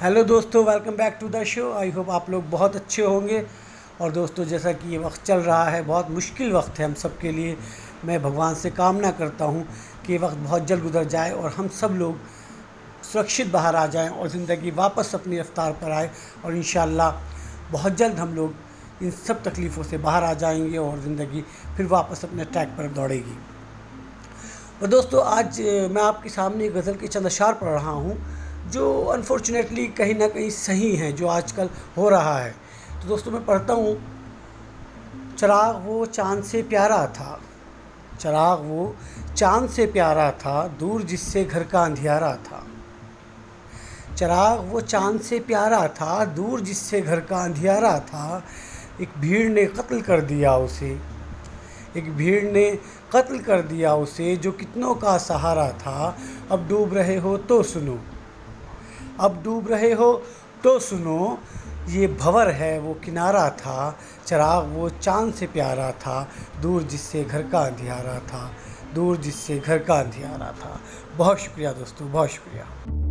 Hello दोस्तों welcome back to the show I hope आप लोग बहुत अच्छे होंगे। और दोस्तों, जैसा कि ये वक्त चल रहा है, बहुत मुश्किल वक्त है हम सब के लिए। मैं भगवान से कामना करता हूँ कि ये वक्त बहुत जल्द गुजर जाए और हम सब लोग सुरक्षित बाहर आ जाएँ और ज़िंदगी वापस अपनी रफ्तार पर आए और इन बहुत जल्द हम लोग इन सब तकलीफ़ों से बाहर आ जाएँगे और ज़िंदगी फिर वापस अपने ट्रैक पर दौड़ेगी। और दोस्तों, आज मैं आपके सामने गज़ल के चंद अशार पढ़ रहा हूँ। जो अनफॉर्चुनेटली कहीं ना कहीं सही हैं, जो आजकल हो रहा है। तो दोस्तों, मैं पढ़ता हूँ। चराग वो चाँद से प्यारा था। चराग वो चाँद से प्यारा था, दूर जिससे घर का अंधियारा था। चराग वो चाँद से प्यारा था, दूर जिससे घर का अंधियारा था। एक भीड़ ने कत्ल कर दिया उसे। एक भीड़ ने कत्ल कर दिया उसे, जो कितनों का सहारा था। अब डूब रहे हो तो सुनो। अब डूब रहे हो? तो सुनो, ये भंवर है, वो किनारा था, चराग वो चाँद से प्यारा था, दूर जिससे घर का अंधियारा था, दूर जिससे घर का अंधियारा था। बहुत शुक्रिया दोस्तों, बहुत शुक्रिया।